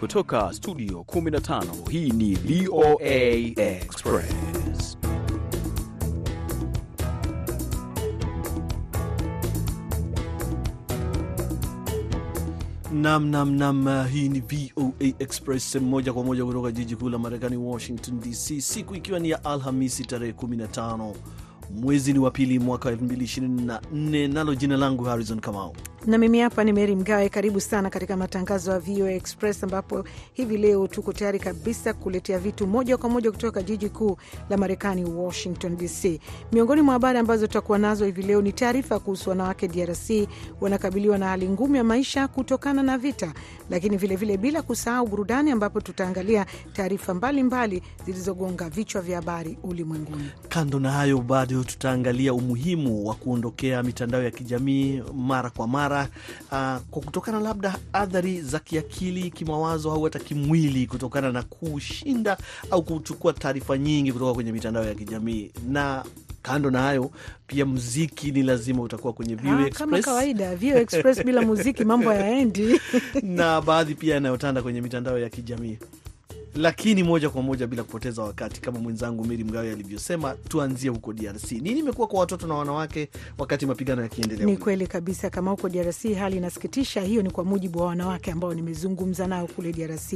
Kutoka studio 15 hii ni VOA Express. Nam nam nam, hii ni VOA Express moja kwa moja kutoka jiji kuu la Marekani, Washington DC, siku ikiwa ni ya Alhamisi tarehe 15 mwezi ni wa pili mwaka 2024, nalo jina langu Harrison Kamau na mimi hapa ni Meri Mgawe. Karibu sana katika matangazo ya VOA Express ambapo hivi leo tuko tayari kabisa kuletea vitu moja kwa moja kutoka jiji kuu la Marekani, Washington DC. Miongoni mwa habari ambazo tutakuwa nazo hivi leo ni taarifa kuhusu wanawake DRC wanakabiliwa na hali ngumu ya maisha kutokana na vita, lakini vilevile vile bila kusahau burudani, ambapo tutaangalia taarifa mbalimbali zilizogonga vichwa vya habari ulimwenguni. Kando na hayo, bado tutaangalia umuhimu wa kuondokea mitandao ya kijamii mara kwa mara Uh, kwa kutokana labda athari za kiakili, kimawazo au hata kimwili kutokana na kushinda au kuchukua taarifa nyingi kutoka kwenye mitandao ya kijamii. Na kando na hayo pia muziki ni lazima utakuwa kwenye VOA Express. Kama kawaida VOA Express bila muziki mambo hayaendi. Na baadhi pia yanayotanda kwenye mitandao ya kijamii lakini moja kwa moja bila kupoteza wakati, kama mwenzangu Meri Mgawe alivyosema, tuanzie huko DRC. Nini imekuwa kwa watoto na wanawake wakati mapigano yakiendelea? Ni kweli kabisa, kama huko DRC hali inasikitisha. Hiyo ni kwa mujibu wa wanawake ambao nimezungumza nao kule DRC.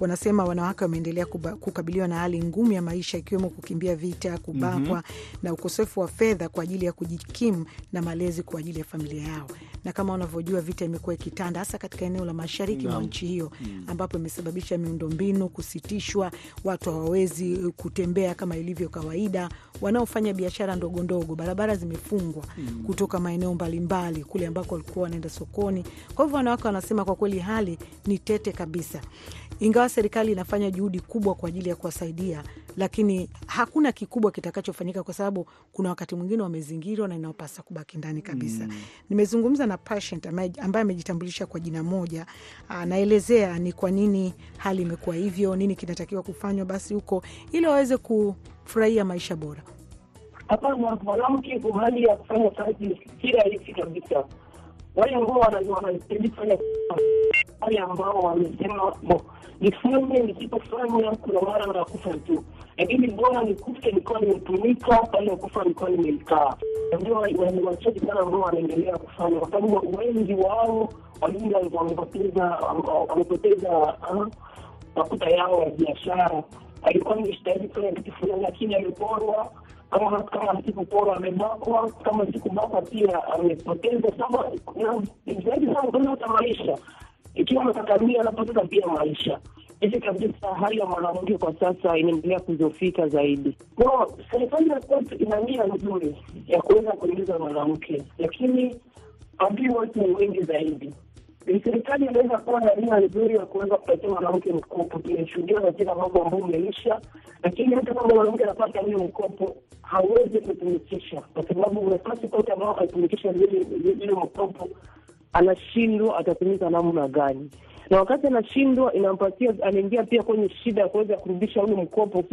Wanasema wanawake wameendelea kukabiliwa na hali ngumu ya maisha, ikiwemo kukimbia vita, kubakwa mm -hmm. na ukosefu wa fedha kwa ajili ya kujikimu na malezi kwa ajili ya familia yao, na kama unavyojua vita imekuwa ikitanda hasa katika eneo la mashariki mwa nchi hiyo mm ambapo imesababisha miundombinu sitishwa watu hawawezi kutembea kama ilivyo kawaida. Wanaofanya biashara ndogo ndogo, barabara zimefungwa mm. kutoka maeneo mbalimbali kule ambako walikuwa wanaenda sokoni. Kwa hivyo wanawake wanasema kwa kweli hali ni tete kabisa, ingawa serikali inafanya juhudi kubwa kwa ajili ya kuwasaidia, lakini hakuna kikubwa kitakachofanyika kwa sababu kuna wakati mwingine wamezingirwa na inaopasa kubaki ndani kabisa. Mm. Nimezungumza na patient ambaye amejitambulisha kwa jina moja, anaelezea ni kwa nini hali imekuwa hivyo, nini kinatakiwa kufanywa basi huko ili waweze kufurahia maisha bora. Hapana, mwanamke kwa hali ya kufanya kazi si rahisi kabisa. Wale ambao wanahitaji kufanya wale ambao wamesema nifanye, nisipofanya kuna mara nakufa tu, lakini bora nikufe nikiwa nimetumika pale kufa nikiwa nimekaa. Ndio wachache sana ambao wanaendelea kufanya, kwa sababu wengi wao walingi wamepoteza makuta yao ya biashara. Alikuwa nistahili kufanya kitu fulani, lakini ameporwa kama kama sikuporwa amebakwa, kama sikubakwa pia amepoteza. Zaidi sana hata maisha, ikiwa amekakamia anapoteza pia maisha. Hivi kabisa, hali ya mwanamke kwa sasa inaendelea kuzofika zaidi. Serikali kwetu ina nia nzuri ya kuweza kuingiza mwanamke, lakini adui watu ni wengi zaidi. Serikali inaweza kuwa na nia nzuri ya kuweza kupatia mwanamke mkopo. Tumeshuhudia katika mambo ambayo umeisha, lakini hata kama mwanamke anapata hiyo mkopo hawezi kutumikisha, kwa sababu nafasi kote ambao atumikisha ile mkopo anashindwa, atatumika namna gani? Na wakati anashindwa, inampatia anaingia pia kwenye shida ya kuweza kurudisha ule mkopo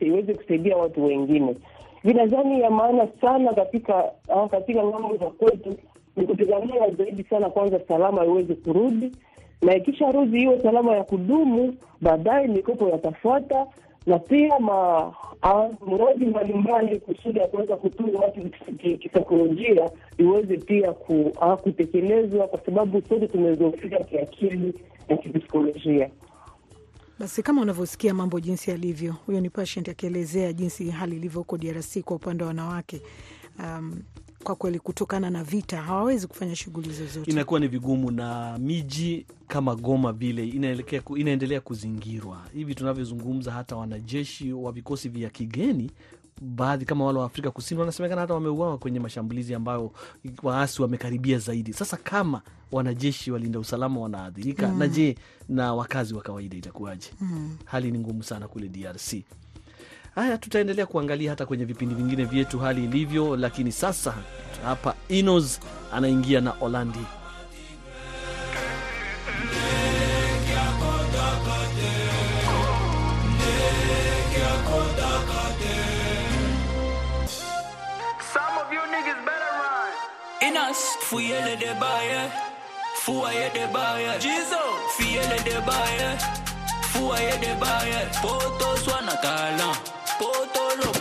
iweze kusaidia watu wengine. Vinadhani ya maana sana katika katika ng'ambo za kwetu ni kupigania zaidi sana, kwanza salama iweze kurudi, na ikisha rudi iwe salama ya kudumu, baadaye mikopo yatafuata na pia ma mradi mbalimbali kusudi ya kuweza kutunza watu kisaikolojia iweze pia ku, kutekelezwa kwa sababu sote tumezofika kiakili na kipsikolojia. Basi kama unavyosikia mambo jinsi yalivyo, huyo ni patient akielezea jinsi hali ilivyo huko DRC kwa upande wa wanawake. Um, kwa kweli kutokana na vita hawawezi kufanya shughuli zozote, inakuwa ni vigumu, na miji kama Goma vile inaelekea inaendelea kuzingirwa hivi tunavyozungumza. Hata wanajeshi wa vikosi vya kigeni baadhi kama wale wa Afrika Kusini wanasemekana hata wameuawa kwenye mashambulizi ambayo waasi wamekaribia zaidi. Sasa kama wanajeshi walinda usalama wanaathirika, mm. na je, na wakazi wa kawaida itakuwaje? mm. hali ni ngumu sana kule DRC. Haya, tutaendelea kuangalia hata kwenye vipindi vingine vyetu hali ilivyo, lakini sasa hapa Inos anaingia na Olandi. Fuyele de baye Foyer de baye. Jizo. Fiele de baye. Foyer de baye. Poto swana talent. Poto loba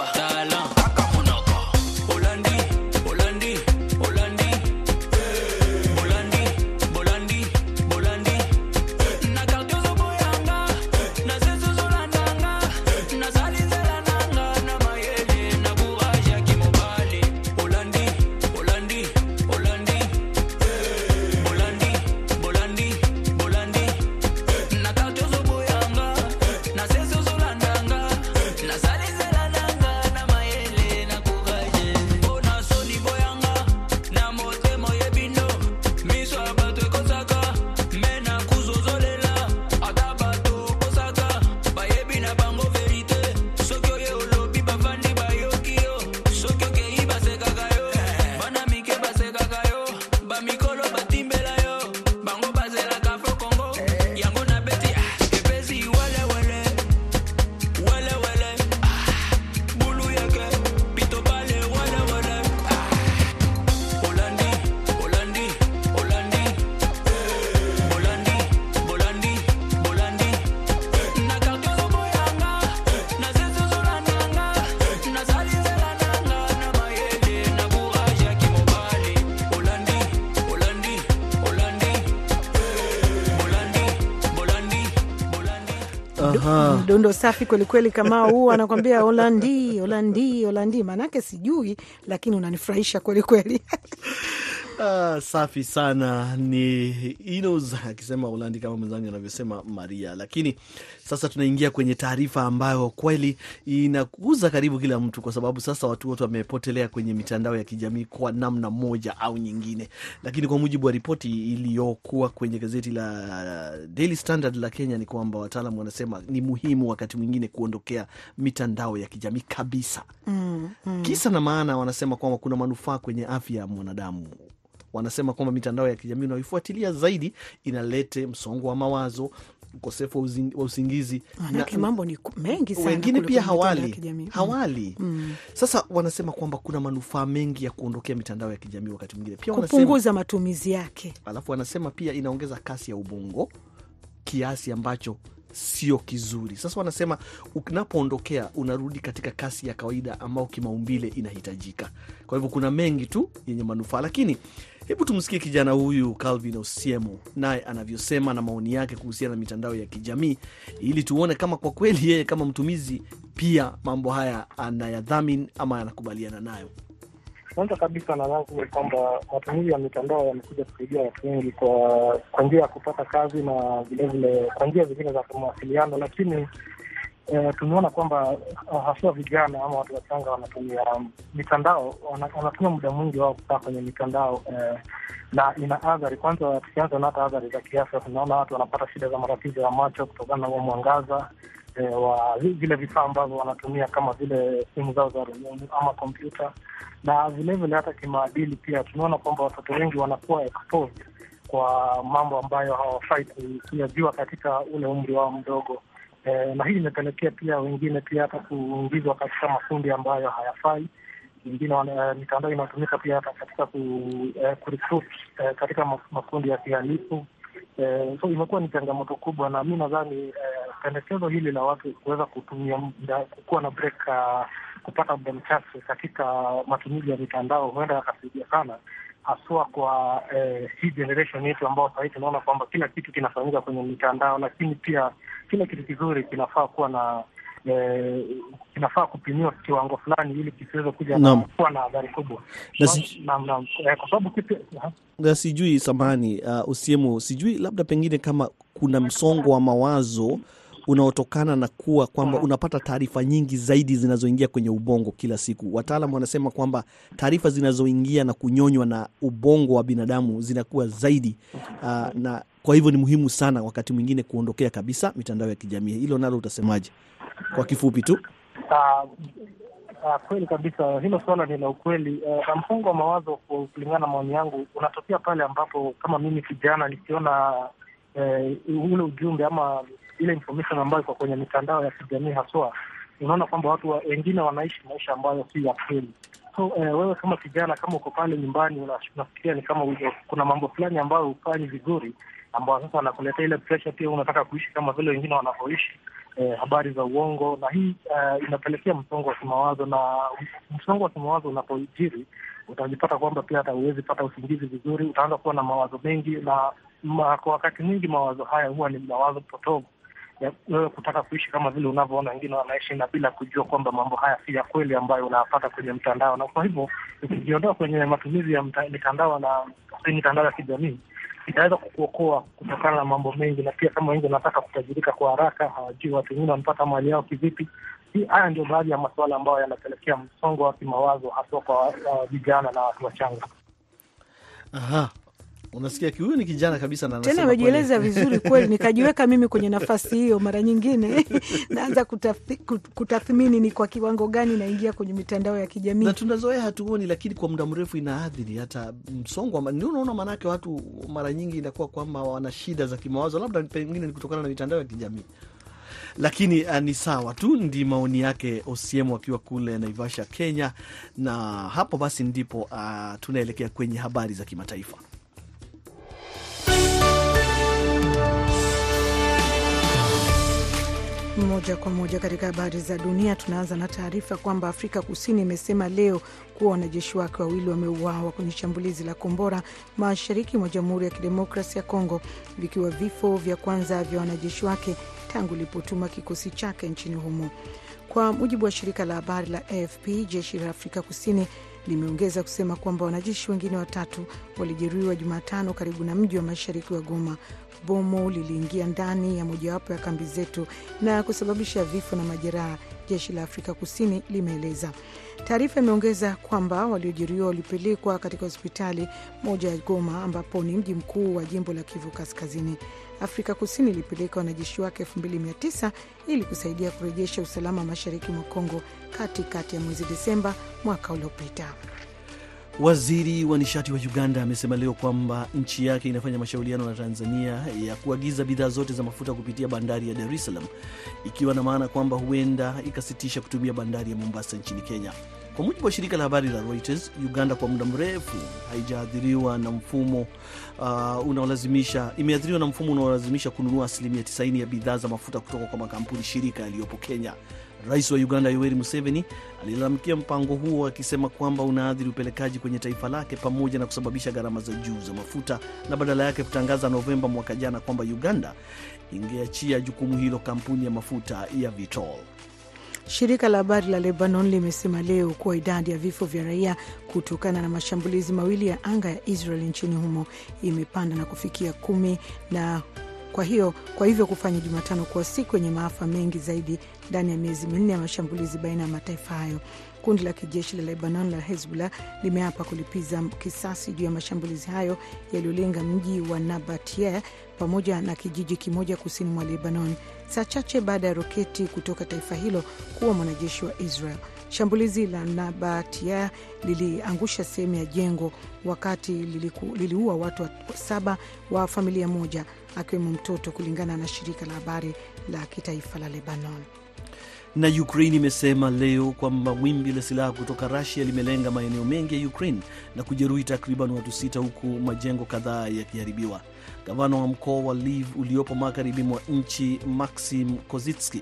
Aha. Mdundo safi kwelikweli, kama huu anakwambia Olandi, Olandi, Holandi, maanake sijui, lakini unanifurahisha kwelikweli. Ah, safi sana ni Inos akisema Holandi kama mwenzangu anavyosema Maria. Lakini sasa tunaingia kwenye taarifa ambayo kweli inakuza karibu kila mtu, kwa sababu sasa watu wote wamepotelea kwenye mitandao ya kijamii kwa namna moja au nyingine. Lakini kwa mujibu wa ripoti iliyokuwa kwenye gazeti la Daily Standard la Kenya ni kwamba wataalam wanasema ni muhimu wakati mwingine kuondokea mitandao ya kijamii kabisa. Kisa na maana, wanasema kwamba kuna manufaa kwenye afya ya mwanadamu wanasema kwamba mitandao ya kijamii unaoifuatilia zaidi inalete msongo wa mawazo, ukosefu wa usingizi Maanake mambo ni mengi sana wengine pia hawali hawali. Mm. Sasa wanasema kwamba kuna manufaa mengi ya kuondokea mitandao ya kijamii wakati mwingine pia wanasema, kupunguza matumizi yake. alafu wanasema pia inaongeza kasi ya ubongo kiasi ambacho sio kizuri. Sasa wanasema unapoondokea unarudi katika kasi ya kawaida ambao kimaumbile inahitajika. Kwa hivyo kuna mengi tu yenye manufaa, lakini hebu tumsikie kijana huyu Calvin Osiemo naye anavyosema na maoni yake kuhusiana na mitandao ya kijamii, ili tuone kama kwa kweli yeye kama mtumizi pia mambo haya anayadhamini ama anakubaliana nayo. Kwanza kabisa nadhani ni kwamba matumizi ya mitandao yamekuja kusaidia watu wengi kwa njia ya kupata kazi na vilevile kwa njia zingine za mawasiliano, lakini eh, tumeona kwamba ah, haswa vijana ama watu wachanga wanatumia mitandao, wanatumia muda mwingi wao kukaa kwenye mitandao eh, na ina athari. Kwanza tukianza na hata athari za kiafya, tunaona watu wanapata shida za matatizo ya macho kutokana na huo mwangaza eh, wa vile vifaa ambavyo wanatumia kama vile simu zao za rununu ama kompyuta na vilevile hata kimaadili pia tunaona kwamba watoto wengi wanakuwa exposed kwa mambo ambayo hawafai ku- kuyajua katika ule umri wao mdogo. E, na hii imepelekea pia wengine pia hata kuingizwa katika makundi ambayo hayafai. Wengine eh, mitandao inatumika pia hata katika ku, eh, kurecruit eh, katika makundi ya kihalifu. Eh, so imekuwa ni changamoto kubwa, na mi nadhani eh, pendekezo hili la watu kuweza kutumia muda, kukuwa na break uh, kupata muda mchache katika matumizi ya mitandao huenda yakasaidia sana, haswa kwa eh, hii generation yetu ambao sahii tunaona kwamba kila kitu kinafanyika kwenye mitandao, lakini pia kila kitu kizuri kinafaa kuwa na eh, kinafaa kupimiwa kiwango fulani ili kisiweze kuja na kuwa na adhari kubwa. Eh, kwa sababu na sijui samani uh, usiemu sijui labda pengine kama kuna msongo wa mawazo unaotokana na kuwa kwamba unapata taarifa nyingi zaidi zinazoingia kwenye ubongo kila siku. Wataalam wanasema kwamba taarifa zinazoingia na kunyonywa na ubongo wa binadamu zinakuwa zaidi uh, na kwa hivyo ni muhimu sana wakati mwingine kuondokea kabisa mitandao ya kijamii. Hilo nalo utasemaje kwa kifupi tu? Uh, uh, kweli kabisa, hilo suala ni la ukweli. uh, na msongo wa mawazo kulingana na maoni yangu unatokea pale ambapo kama mimi kijana nikiona uh, ule ujumbe ama ile information ambayo iko kwenye mitandao ya kijamii haswa unaona kwamba watu wa, wengine wanaishi maisha ambayo si ya kweli. So eh, wewe kama kijana, kama uko pale nyumbani unafikiria ni kama ujo, kuna mambo fulani ambayo hufanyi vizuri, ambayo sasa anakuletea ile pressure, pia unataka kuishi kama vile wengine wanavyoishi eh, habari za uongo, na hii eh, inapelekea msongo wa kimawazo, na msongo wa kimawazo unapojiri utajipata kwamba pia hata huwezi pata usingizi vizuri, utaanza kuwa na mawazo mengi, na kwa wakati mwingi mawazo haya huwa ni mawazo potovu wewe kutaka kuishi kama vile unavyoona wengine wanaishi, na bila kujua kwamba mambo haya si ya kweli ambayo unayapata kwenye mtandao. Na kwa hivyo ukijiondoa kwenye matumizi ya mitandao na mitandao ya kijamii itaweza kukuokoa kutokana na mambo mengi, na pia kama wengi wanataka kutajirika kwa haraka, hawajui watu wengine wanapata mali yao kivipi. Haya ndio baadhi ya masuala ambayo yanapelekea msongo wa kimawazo haswa kwa uh, vijana na watu wachanga. Aha. Unasikia ki- huyu ni kijana kabisa na Tena amejieleza vizuri kweli, nikajiweka mimi kwenye nafasi hiyo. Mara nyingine naanza kutathmini ni kwa kiwango gani naingia kwenye mitandao ya kijamii. na tunazoea hatuoni, lakini kwa muda mrefu inaathiri hata msongo. Ndio unaona, maanake watu mara nyingi inakuwa kwamba wana shida za kimawazo, labda pengine ni kutokana na mitandao ya kijamii. Lakini uh, ni sawa tu, ndi maoni yake Osiemo akiwa kule Naivasha, Kenya. Na hapo basi ndipo uh, tunaelekea kwenye habari za kimataifa. Moja kwa moja katika habari za dunia, tunaanza na taarifa kwamba Afrika Kusini imesema leo kuwa wanajeshi wake wawili wameuawa kwenye shambulizi la kombora mashariki mwa Jamhuri ya Kidemokrasi ya Kongo, vikiwa vifo vya kwanza vya wanajeshi wake tangu ilipotuma kikosi chake nchini humo. Kwa mujibu wa shirika la habari la AFP, jeshi la Afrika Kusini limeongeza kusema kwamba wanajeshi wengine watatu walijeruhiwa Jumatano karibu na mji wa mashariki wa Goma. Bomo liliingia ndani ya mojawapo ya kambi zetu na kusababisha vifo na majeraha, jeshi la Afrika Kusini limeeleza. Taarifa imeongeza kwamba waliojeruhiwa walipelekwa katika hospitali moja ya Goma, ambapo ni mji mkuu wa jimbo la Kivu Kaskazini. Afrika Kusini ilipeleka wanajeshi wake 2900 ili kusaidia kurejesha usalama mashariki mwa Kongo katikati ya mwezi Desemba mwaka uliopita. Waziri wa nishati wa Uganda amesema leo kwamba nchi yake inafanya mashauriano na Tanzania ya kuagiza bidhaa zote za mafuta kupitia bandari ya Dar es Salaam, ikiwa na maana kwamba huenda ikasitisha kutumia bandari ya Mombasa nchini Kenya. Kwa mujibu wa shirika la habari la Reuters, Uganda kwa muda mrefu haijaathiriwa na mfumo uh, unaolazimisha imeathiriwa na mfumo unaolazimisha kununua asilimia 90 ya bidhaa za mafuta kutoka kwa makampuni shirika yaliyopo Kenya. Rais wa Uganda Yoweri Museveni alilalamikia mpango huo akisema kwamba unaathiri upelekaji kwenye taifa lake pamoja na kusababisha gharama za juu za mafuta, na badala yake kutangaza Novemba mwaka jana kwamba Uganda ingeachia jukumu hilo kampuni ya mafuta ya Vitol. Shirika la habari la Lebanon limesema leo kuwa idadi ya vifo vya raia kutokana na mashambulizi mawili ya anga ya Israel nchini humo imepanda na kufikia kumi na kwa hiyo kwa hivyo kufanya Jumatano kuwa siku yenye maafa mengi zaidi ndani ya miezi minne ya mashambulizi baina ya mataifa hayo. Kundi la kijeshi la Lebanon la Hezbollah limeapa kulipiza kisasi juu ya mashambulizi hayo yaliyolenga mji wa Nabatie pamoja na kijiji kimoja kusini mwa Lebanon, saa chache baada ya roketi kutoka taifa hilo kuwa mwanajeshi wa Israel. Shambulizi la Nabatia liliangusha sehemu ya jengo wakati liliku, liliua watu wa saba wa familia moja akiwemo mtoto, kulingana na shirika la habari la kitaifa la Lebanon. Na Ukraine imesema leo kwamba wimbi la silaha kutoka Rusia limelenga maeneo mengi ya Ukraine na kujeruhi takriban watu sita huku majengo kadhaa yakiharibiwa. Gavana wa mkoa wa Lviv uliopo magharibi mwa nchi Maxim Kozitski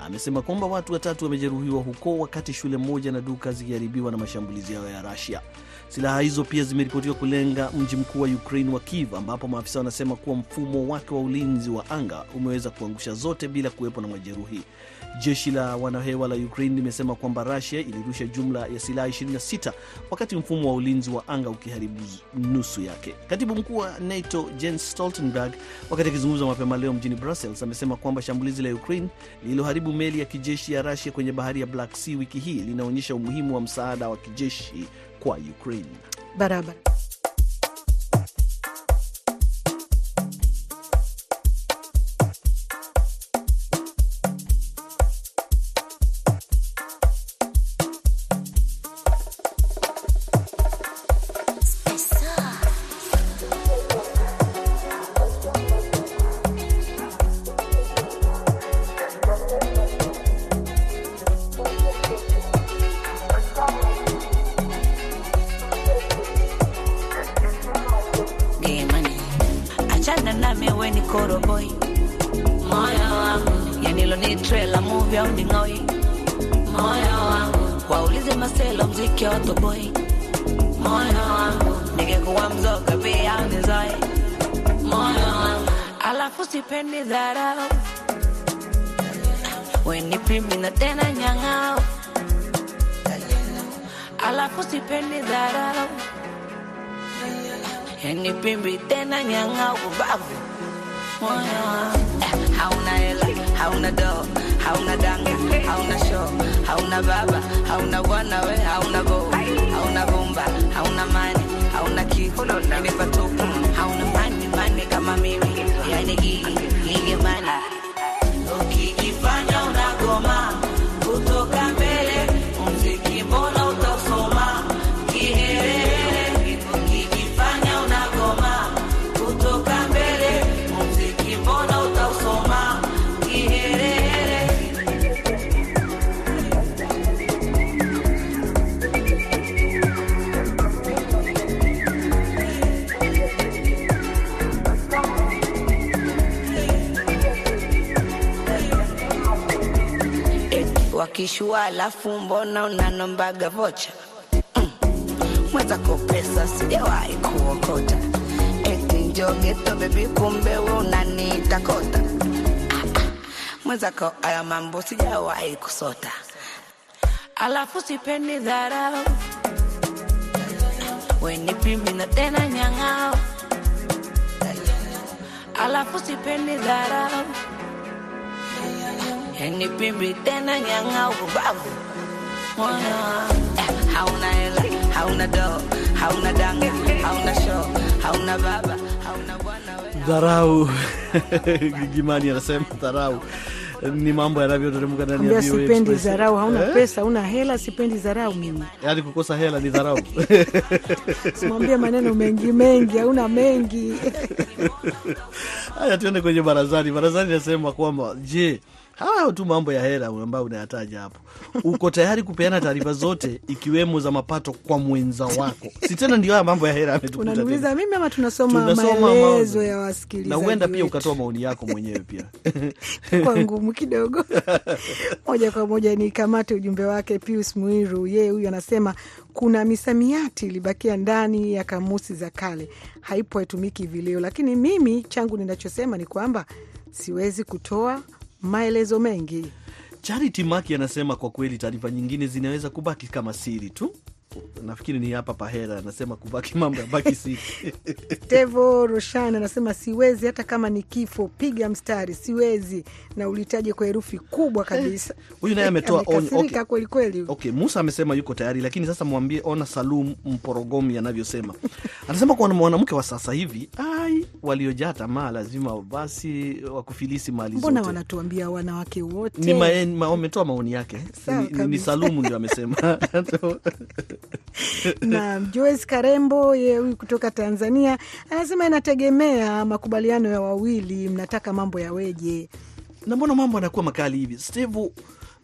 amesema kwamba watu watatu wamejeruhiwa huko, wakati shule moja na duka zikiharibiwa na mashambulizi hayo ya Russia. Silaha hizo pia zimeripotiwa kulenga mji mkuu wa Ukraine wa Kiev, ambapo maafisa wanasema kuwa mfumo wake wa ulinzi wa anga umeweza kuangusha zote bila kuwepo na majeruhi. Jeshi la wanahewa la Ukraine limesema kwamba Russia ilirusha jumla ya silaha 26 wakati mfumo wa ulinzi wa anga ukiharibu nusu yake. Katibu mkuu wa NATO Jens Stoltenberg, wakati akizungumza mapema leo mjini Brussels, amesema kwamba shambulizi la Ukraine lililoharibu meli ya kijeshi ya Russia kwenye bahari ya Black Sea wiki hii linaonyesha umuhimu wa msaada wa kijeshi kwa Ukraine. Barabara. Imani achana nami we ni koroboi moyo wangu. Yanilo ni trela movie au ni ng'oi. Moyo wangu. Waulize maselo mziki wa moyo wangu. Ningekuwa mzoga pia au nizoe moyo wangu. Alafu sipendi dharau. Weni pimi na tena nyang'ao. Alafu sipendi dharau yani pimbi tena nyanga ubavu. Moyo Eh, hauna hela hauna doo hauna danga hauna show hauna baba hauna bwana we hauna bo hauna bomba hauna mani hauna kitu ni hauna mani mani kama mimi wakishua alafu mbona unanombaga vocha? Mm. mwenzako pesa sijawahi kuokota. Eti njogeto bebi kumbe we unanitakota mwenzako aya mambo sijawahi kusota. Alafu sipendi dharau. Weni pimbi na tena nyang'ao. Alafu sipendi dharau yani pimbi tena nyanga ubavu. Eh, hauna hela hauna doo hauna danga hauna show hauna baba hauna bwana Dharau Gigimani anasema dharau ni mambo yanavyoteremka ndani ya VOA sipendi dharau, hauna Eh? pesa, hauna hela, sipendi dharau mimi. Yaani kukosa hela ni dharau. Simwambie maneno mengi mengi, hauna mengi. Haya, tuende kwenye barazani. Barazani nasema kwamba je, hayo tu mambo ya hela ambayo unayataja hapo, uko tayari kupeana taarifa zote ikiwemo za mapato kwa mwenza wako? Si tena ndio haya mambo ya hela. Unaniuliza mimi ama tunasoma Tunasoma maelezo ya wasikilizaji na huenda pia ukatoa maoni yako mwenyewe pia. kwa ngumu kidogo. moja kwa moja ni kamate ujumbe wake Pius Mwiru. Yeye huyu anasema kuna misamiati ilibakia ndani ya kamusi za kale, haipo haitumiki hivi leo, lakini mimi changu ninachosema ni kwamba siwezi kutoa maelezo mengi. Charity Maki anasema kwa kweli taarifa nyingine zinaweza kubaki kama siri tu. Nafikiri ni hapa pahera, anasema kubaki mambo ya baki si Tevo Roshan anasema siwezi, hata kama ni kifo, piga mstari, siwezi, na ulitaje kwa herufi kubwa kabisa. Huyu naye ametoa onyo. Okay. kweli kweli. Okay, Musa amesema yuko tayari, lakini sasa mwambie ona Salum Mporogomi anavyosema. Anasema kwa mwanamke wa sasa hivi, ai, waliojaa tamaa lazima basi wakufilisi mali Mbona wanatuambia wanawake wote Ni ma, ma, ametoa maoni yake ni, ni, ni. Salumu ndio amesema. na Joyce Karembo ye huyu kutoka Tanzania anasema inategemea makubaliano ya wawili, mnataka mambo yaweje? na mbona mambo anakuwa makali hivi? Steve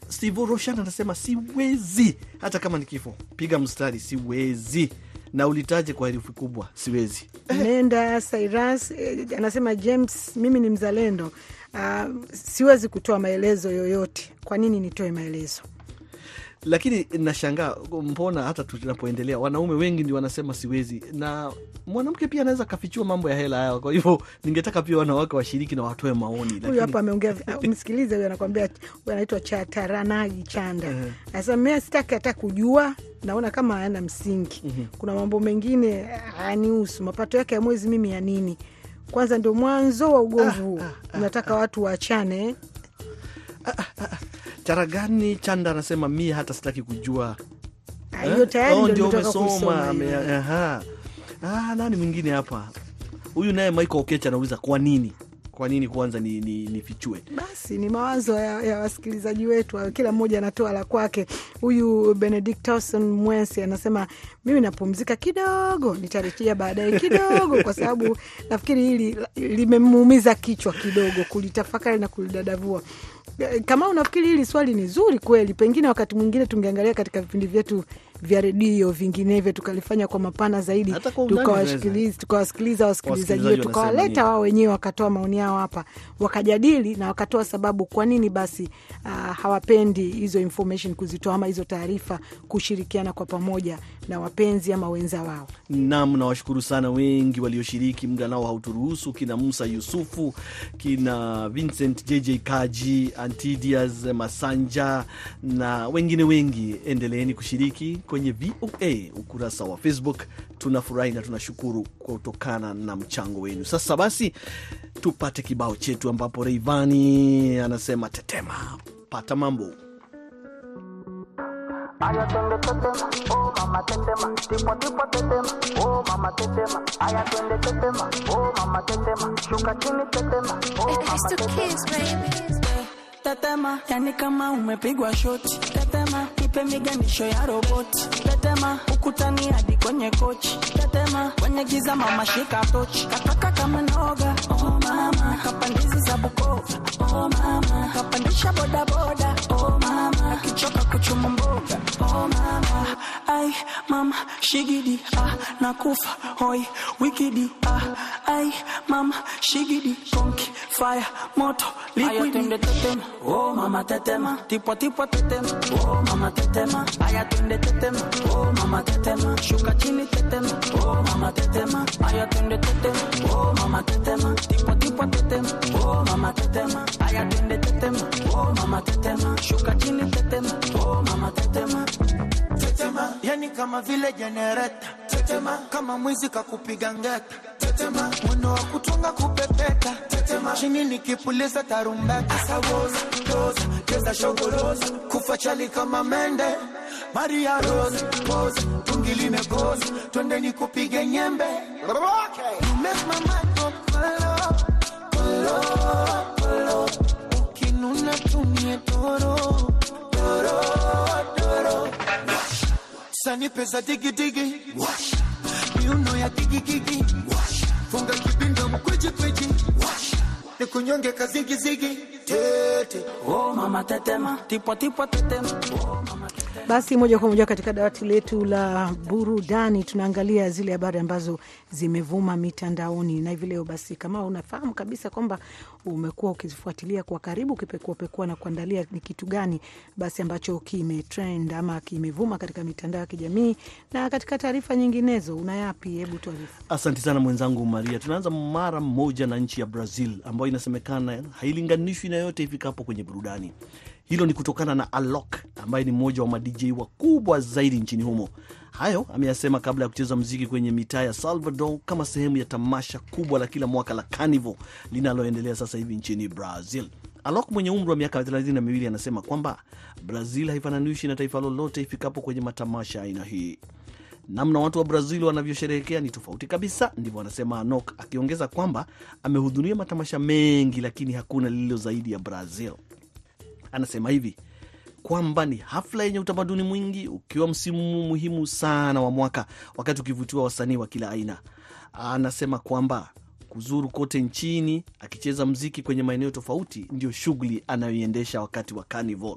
Steve Roshan anasema siwezi, hata kama ni kifo, piga mstari, siwezi na ulitaje kwa herufi kubwa, siwezi. Nenda Cyrus eh, anasema James, mimi ni mzalendo Uh, siwezi kutoa maelezo yoyote. Kwa nini nitoe maelezo? Lakini nashangaa mbona hata tunapoendelea wanaume wengi ndio wanasema siwezi, na mwanamke pia anaweza kafichua mambo ya hela hayo. Kwa hivyo ningetaka pia wanawake washiriki na watoe maoni, Huyu lakini hapa ameongea, msikilize huyu anakwambia, anaitwa Chataranagi Chanda anasema mimi sitaki hata kujua, naona kama hayana msingi. Kuna mambo mengine hayanihusu, mapato yake ya mwezi mimi ya nini? Kwanza ndio mwanzo wa ugomvi huu, unataka watu waachane. Charagani Chanda anasema mi hata sitaki kujua. Ah, hiyo tayari Oh, ndio umesoma aha. Ah, nani mwingine hapa? Huyu naye Michael Okecha anauliza kwa nini, kwa nini kwanza ni, ni, nifichue Basi ni mawazo ya, ya wasikilizaji wetu, kila mmoja anatoa la kwake. Huyu Benedictson Mwensi anasema mimi napumzika kidogo, nitarejea baadaye kidogo, kwa sababu nafikiri hili limemuumiza kichwa kidogo kulitafakari na kulidadavua. Kama unafikiri hili swali ni zuri kweli, pengine wakati mwingine tungeangalia katika vipindi vyetu vya redio vinginevyo, tukalifanya kwa mapana zaidi, tukawasikiliza Wasikilizaji wetu, tukawaleta wao wenyewe wakatoa maoni yao hapa, wakajadili na wakatoa sababu kwa nini basi uh, hawapendi hizo information kuzitoa ama hizo taarifa kushirikiana kwa pamoja na wapenzi ama wenza wao. Nam, nawashukuru sana wengi walioshiriki, muda nao hauturuhusu, kina Musa Yusufu, kina Vincent JJ Kaji, Antidias Masanja na wengine wengi. Endeleeni kushiriki kwenye VOA ukurasa wa Facebook. Tunafurahi na tunashukuru kutokana na mchango wenu. Sasa basi, tupate kibao chetu ambapo Reivani anasema tetema, pata mambo Aya twende tetema, oh mama tetema, tipo tipo tetema, oh mama tetema. Aya twende tetema, oh mama tetema, shuka chini tetema, oh mama tetema. Tetema, yani kama umepigwa shoti. Tetema, ipe miganisho ya roboti. Tetema, ukutani hadi kwenye kochi. Tetema, kwenye giza mama shika tochi. Kataka kama noga, oh mama. Kapandizi za Bukova, oh mama. Kapandisha boda boda, oh mama. Akichoka kuchuma mboga, oh mama. Ai, mama, shigidi, ah, nakufa, hoi, wikidi, ah. Ai, mama, shigidi, konki, fire, moto, liquidi. Tetema, oh mama tetema, tipo tipo tetema, oh mama tetema. Aya twende tetema, oh mama tetema, shuka chini tetema, oh mama tetema. Aya twende tetema, oh mama tetema, tipo tipo tetema, oh mama tetema. Aya twende tetema, oh mama tetema, shuka chini tetema, oh mama tetema. tetema, yani kama vile jenereta tetema, kama mwizi kakupiga ngeta. Tetema, mwendo wa kutunga kupepeta. Tetema, chini nikipuliza tarumbeta. Asawoza doza cheza shogoroza kufa chali kama mende. Maria Rose pose tungi limekoza twende nikupige nyembe. Okay. You make my mind go follow, ukinuna tumie toro toro. Toro sanipe za digi digi. Miuno ya digi gigi funga kibinda mkweji kweji nikunyonge kazigizigi tete. Oh mama tetema, tipo tipo tetema, oh mama Basi moja kwa moja katika dawati letu la burudani tunaangalia zile habari ambazo zimevuma mitandaoni, na hivi leo basi, kama unafahamu kabisa kwamba umekuwa ukizifuatilia kwa karibu, ukipekuapekua na kuandalia ni kitu gani basi ambacho kimetrend ama kimevuma katika mitandao ya kijamii na katika taarifa nyinginezo, una yapi? Hebu tuarifu. Asante sana mwenzangu Maria. Tunaanza mara moja na nchi ya Brazil ambayo inasemekana hailinganishwi na yote ifikapo kwenye burudani. Hilo ni kutokana na Alok ambaye ni mmoja wa madj wakubwa zaidi nchini humo. Hayo ameyasema kabla ya kucheza mziki kwenye mitaa ya Salvador kama sehemu ya tamasha kubwa la kila mwaka la Carnival linaloendelea sasa hivi nchini Brazil. Alok mwenye umri wa miaka thelathini na miwili anasema kwamba Brazil haifananishi na taifa lolote ifikapo kwenye matamasha aina hii. Namna watu wa Brazil wanavyosherehekea ni tofauti kabisa, ndivyo anasema Anok, akiongeza kwamba amehudhuria matamasha mengi, lakini hakuna lililo zaidi ya Brazil. Anasema hivi kwamba ni hafla yenye utamaduni mwingi, ukiwa msimu muhimu sana wa mwaka, wakati ukivutiwa wasanii wa kila aina. Anasema kwamba kuzuru kote nchini akicheza mziki kwenye maeneo tofauti ndio shughuli anayoiendesha wakati wa Carnival.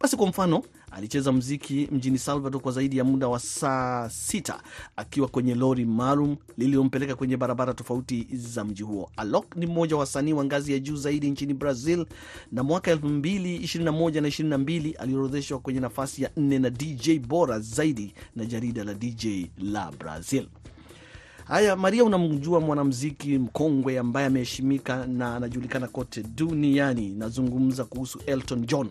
Basi kwa mfano, alicheza mziki mjini Salvador kwa zaidi ya muda wa saa sita akiwa kwenye lori maalum lililompeleka kwenye barabara tofauti za mji huo. Alok ni mmoja wa wasanii wa ngazi ya juu zaidi nchini Brazil, na mwaka 2021 na 22 aliorodheshwa kwenye nafasi ya nne na DJ bora zaidi na jarida la DJ la Brazil. Haya, Maria, unamjua mwanamziki mkongwe ambaye ameheshimika na anajulikana kote duniani. Nazungumza kuhusu Elton John.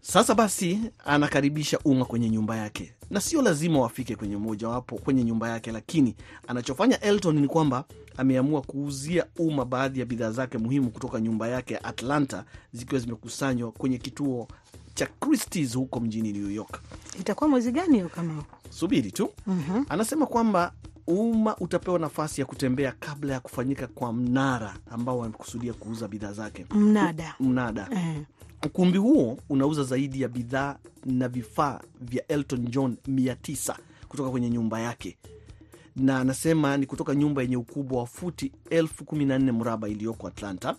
Sasa basi, anakaribisha umma kwenye nyumba yake, na sio lazima wafike kwenye mojawapo kwenye nyumba yake, lakini anachofanya Elton ni kwamba ameamua kuuzia umma baadhi ya bidhaa zake muhimu kutoka nyumba yake ya Atlanta, zikiwa zimekusanywa kwenye kituo cha Christie's huko mjini New York. Itakuwa mwezi gani hiyo kama Subiri tu. Anasema kwamba umma utapewa nafasi ya kutembea kabla ya kufanyika kwa mnara ambao wamekusudia kuuza bidhaa zake. mnada Mnada eh. ukumbi huo unauza zaidi ya bidhaa na vifaa vya Elton John mia tisa kutoka kwenye nyumba yake, na anasema ni kutoka nyumba yenye ukubwa wa futi elfu kumi na nne mraba iliyoko Atlanta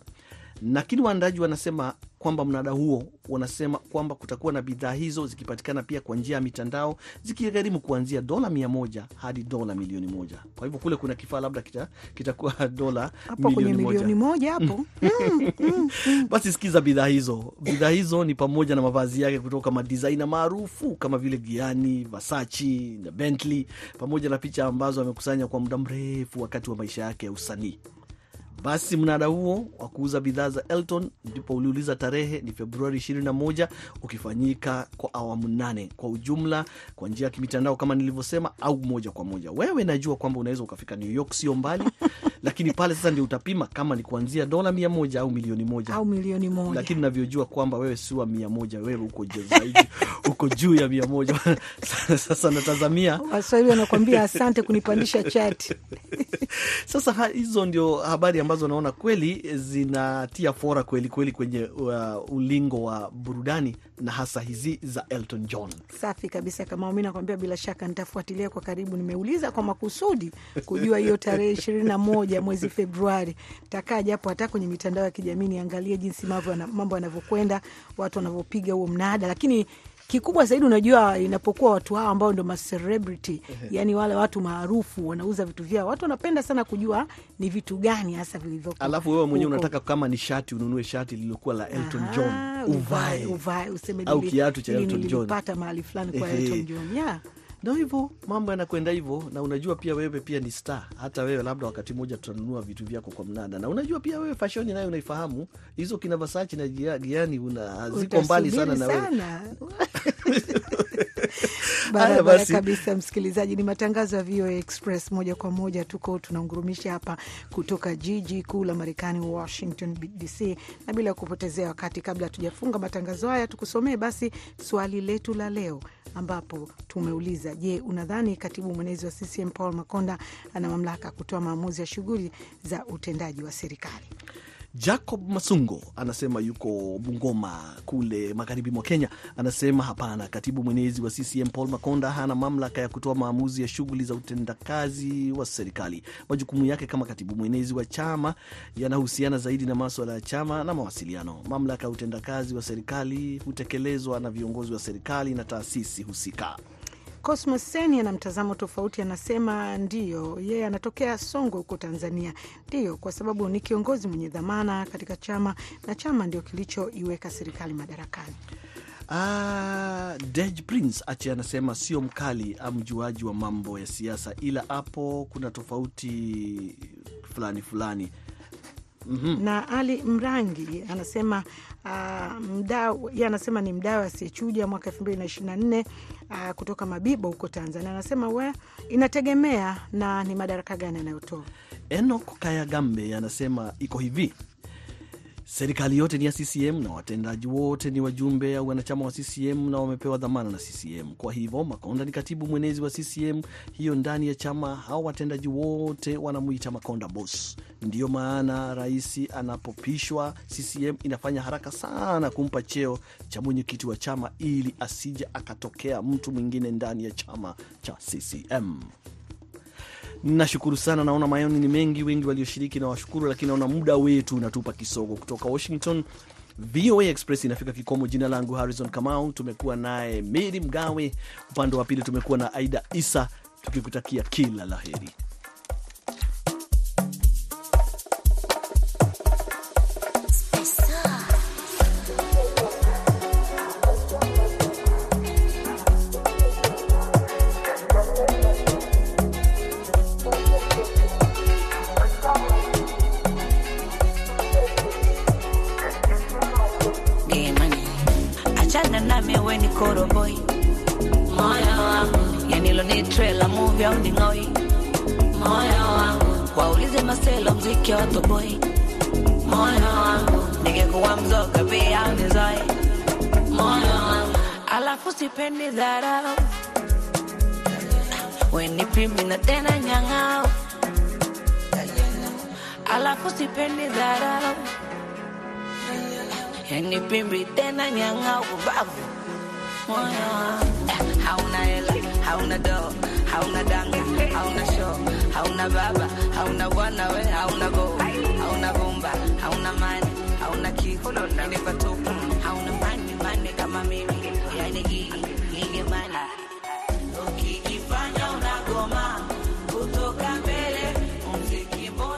lakini waandaji wanasema kwamba mnada huo wanasema kwamba kutakuwa na bidhaa hizo zikipatikana pia kwa njia ya mitandao zikigharimu kuanzia dola mia moja hadi dola milioni moja. Kwa hivyo kule kuna kifaa labda kita- dola milioni moja. moja hapo Basi sikiza bidhaa hizo. Bidhaa hizo ni pamoja na mavazi yake kutoka madizaina maarufu kama vile Gianni, Versace na Bentley, pamoja na picha ambazo amekusanya kwa muda mrefu wakati wa maisha yake ya usanii. Basi mnada huo wa kuuza bidhaa za Elton ndipo uliuliza tarehe ni Februari 21 ukifanyika kwa awamu nane kwa ujumla, kwa njia ya kimitandao kama nilivyosema, au moja kwa moja. Wewe najua kwamba unaweza ukafika New York, sio mbali, lakini pale sasa ndio utapima kama ni kuanzia dola mia moja au milioni moja au milioni moja lakini navyojua kwamba wewe si wa mia moja, wewe uko juu zaidi, uko juu ya mia moja. Sasa natazamia Waswahili wanakuambia asante kunipandisha chati. sasa ha, hizo ndio habari ambazo naona kweli zinatia fora kweli kweli kwenye uh, ulingo wa burudani na hasa hizi za Elton John. Safi kabisa, kama mi nakwambia, bila shaka nitafuatilia kwa karibu. Nimeuliza kwa makusudi kujua hiyo tarehe ishirini na moja mwezi Februari. Takaa japo hata kwenye mitandao ya kijamii niangalie jinsi mambo yana- mambo yanavyokwenda, watu wanavyopiga huo mnada, lakini kikubwa zaidi, unajua inapokuwa watu hao ambao ndo macelebrity, yani wale watu maarufu wanauza vitu vyao, watu wanapenda sana kujua ni vitu gani hasa vilivyoko. Alafu wewe mwenyewe unataka kama ni shati ununue shati lililokuwa la Elton John uvae uvae useme Au kiatu cha Elton John. nilipata mahali fulani kwa Elton John yeah. Ndo hivyo mambo yanakwenda hivyo, na unajua pia wewe pia ni star. Hata wewe labda wakati mmoja tutanunua vitu vyako kwa mnada, na unajua pia wewe fashoni nayo unaifahamu, hizo kina Versace na Gia- Gianni una ziko mbali sana na wewe. Barabara kabisa, msikilizaji. Ni matangazo ya VOA Express moja kwa moja, tuko tunaungurumisha hapa kutoka jiji kuu la Marekani, Washington DC. Na bila kupotezea wakati, kabla hatujafunga matangazo haya, tukusomee basi swali letu la leo, ambapo tumeuliza: Je, unadhani katibu mwenezi wa CCM Paul Makonda ana mamlaka kutoa maamuzi ya shughuli za utendaji wa serikali? Jacob Masungo anasema yuko Bungoma kule magharibi mwa Kenya. Anasema hapana, katibu mwenezi wa CCM Paul Makonda hana mamlaka ya kutoa maamuzi ya shughuli za utendakazi wa serikali. Majukumu yake kama katibu mwenezi wa chama yanahusiana zaidi na maswala ya chama na mawasiliano. Mamlaka ya utendakazi wa serikali hutekelezwa na viongozi wa serikali na taasisi husika. Cosmos Seni ana mtazamo tofauti, anasema ndiyo, yeye anatokea Songwe huko Tanzania. Ndiyo, kwa sababu ni kiongozi mwenye dhamana katika chama na chama ndio kilichoiweka serikali madarakani. Ah, Dej Prince ache anasema sio mkali amjuaji wa mambo ya siasa, ila hapo kuna tofauti fulani fulani. Na Ali Mrangi anasema uh, mdau ye anasema ni mdau asiyechuja mwaka elfu mbili na ishirini na nne uh, kutoka Mabibo huko Tanzania. Anasema we inategemea na ni madaraka gani anayotoa. Enok Kayagambe anasema iko hivi, serikali yote ni ya CCM na watendaji wote ni wajumbe au wanachama wa CCM na wamepewa dhamana na CCM. Kwa hivyo Makonda ni katibu mwenezi wa CCM hiyo ndani ya chama, hao watendaji wote wanamuita Makonda boss. Ndiyo maana rais anapopishwa, CCM inafanya haraka sana kumpa cheo cha mwenyekiti wa chama ili asije akatokea mtu mwingine ndani ya chama cha CCM. Nashukuru sana, naona maoni ni mengi, wengi walioshiriki na washukuru, lakini naona muda wetu unatupa kisogo. Kutoka Washington, VOA Express inafika kikomo. Jina langu Harrison Kamau, tumekuwa naye Meri Mgawe, upande wa pili tumekuwa na Aida Isa, tukikutakia kila la heri. Achana nami we ni koroboi moyo wangu. Yanilo ni trela movie au ni ngoi. Moyo wangu. Waulize maselo mziki wa toboi. Moyo wangu. Ningekuwa mzoka pia au nizoi. Moyo wangu. Alafu sipendi dharau. Weni pimi na tena nyang'ao. Alafu sipendi dharau yani pimbi tena nyanga ubavu. Moyo wangu eh, hauna hela hauna doo hauna danga hauna show hauna baba hauna bwana we hauna go hauna bomba hauna mani hauna I